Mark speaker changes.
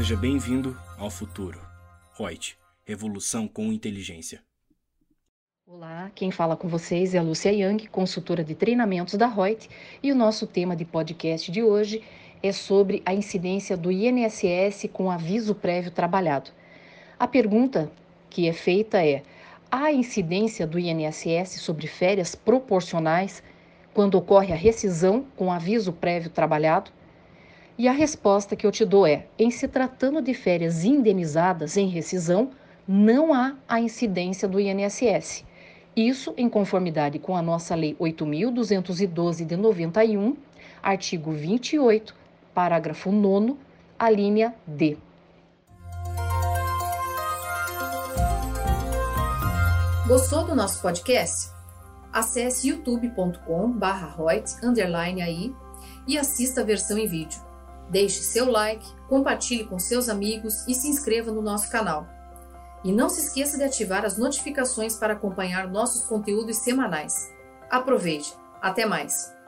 Speaker 1: Seja bem-vindo ao futuro. Reut, revolução com inteligência.
Speaker 2: Olá, quem fala com vocês é a Lúcia Yang, consultora de treinamentos da Reut, e o nosso tema de podcast de hoje é sobre a incidência do INSS com aviso prévio trabalhado. A pergunta que é feita é: há incidência do INSS sobre férias proporcionais quando ocorre a rescisão com aviso prévio trabalhado? E a resposta que eu te dou é: em se tratando de férias indenizadas em rescisão, não há a incidência do INSS. Isso em conformidade com a nossa Lei 8.212 de 91, artigo 28, parágrafo 9, a linha D.
Speaker 3: Gostou do nosso podcast? Acesse youtube.com/royt_aí e assista a versão em vídeo. Deixe seu like, compartilhe com seus amigos e se inscreva no nosso canal. E não se esqueça de ativar as notificações para acompanhar nossos conteúdos semanais. Aproveite! Até mais!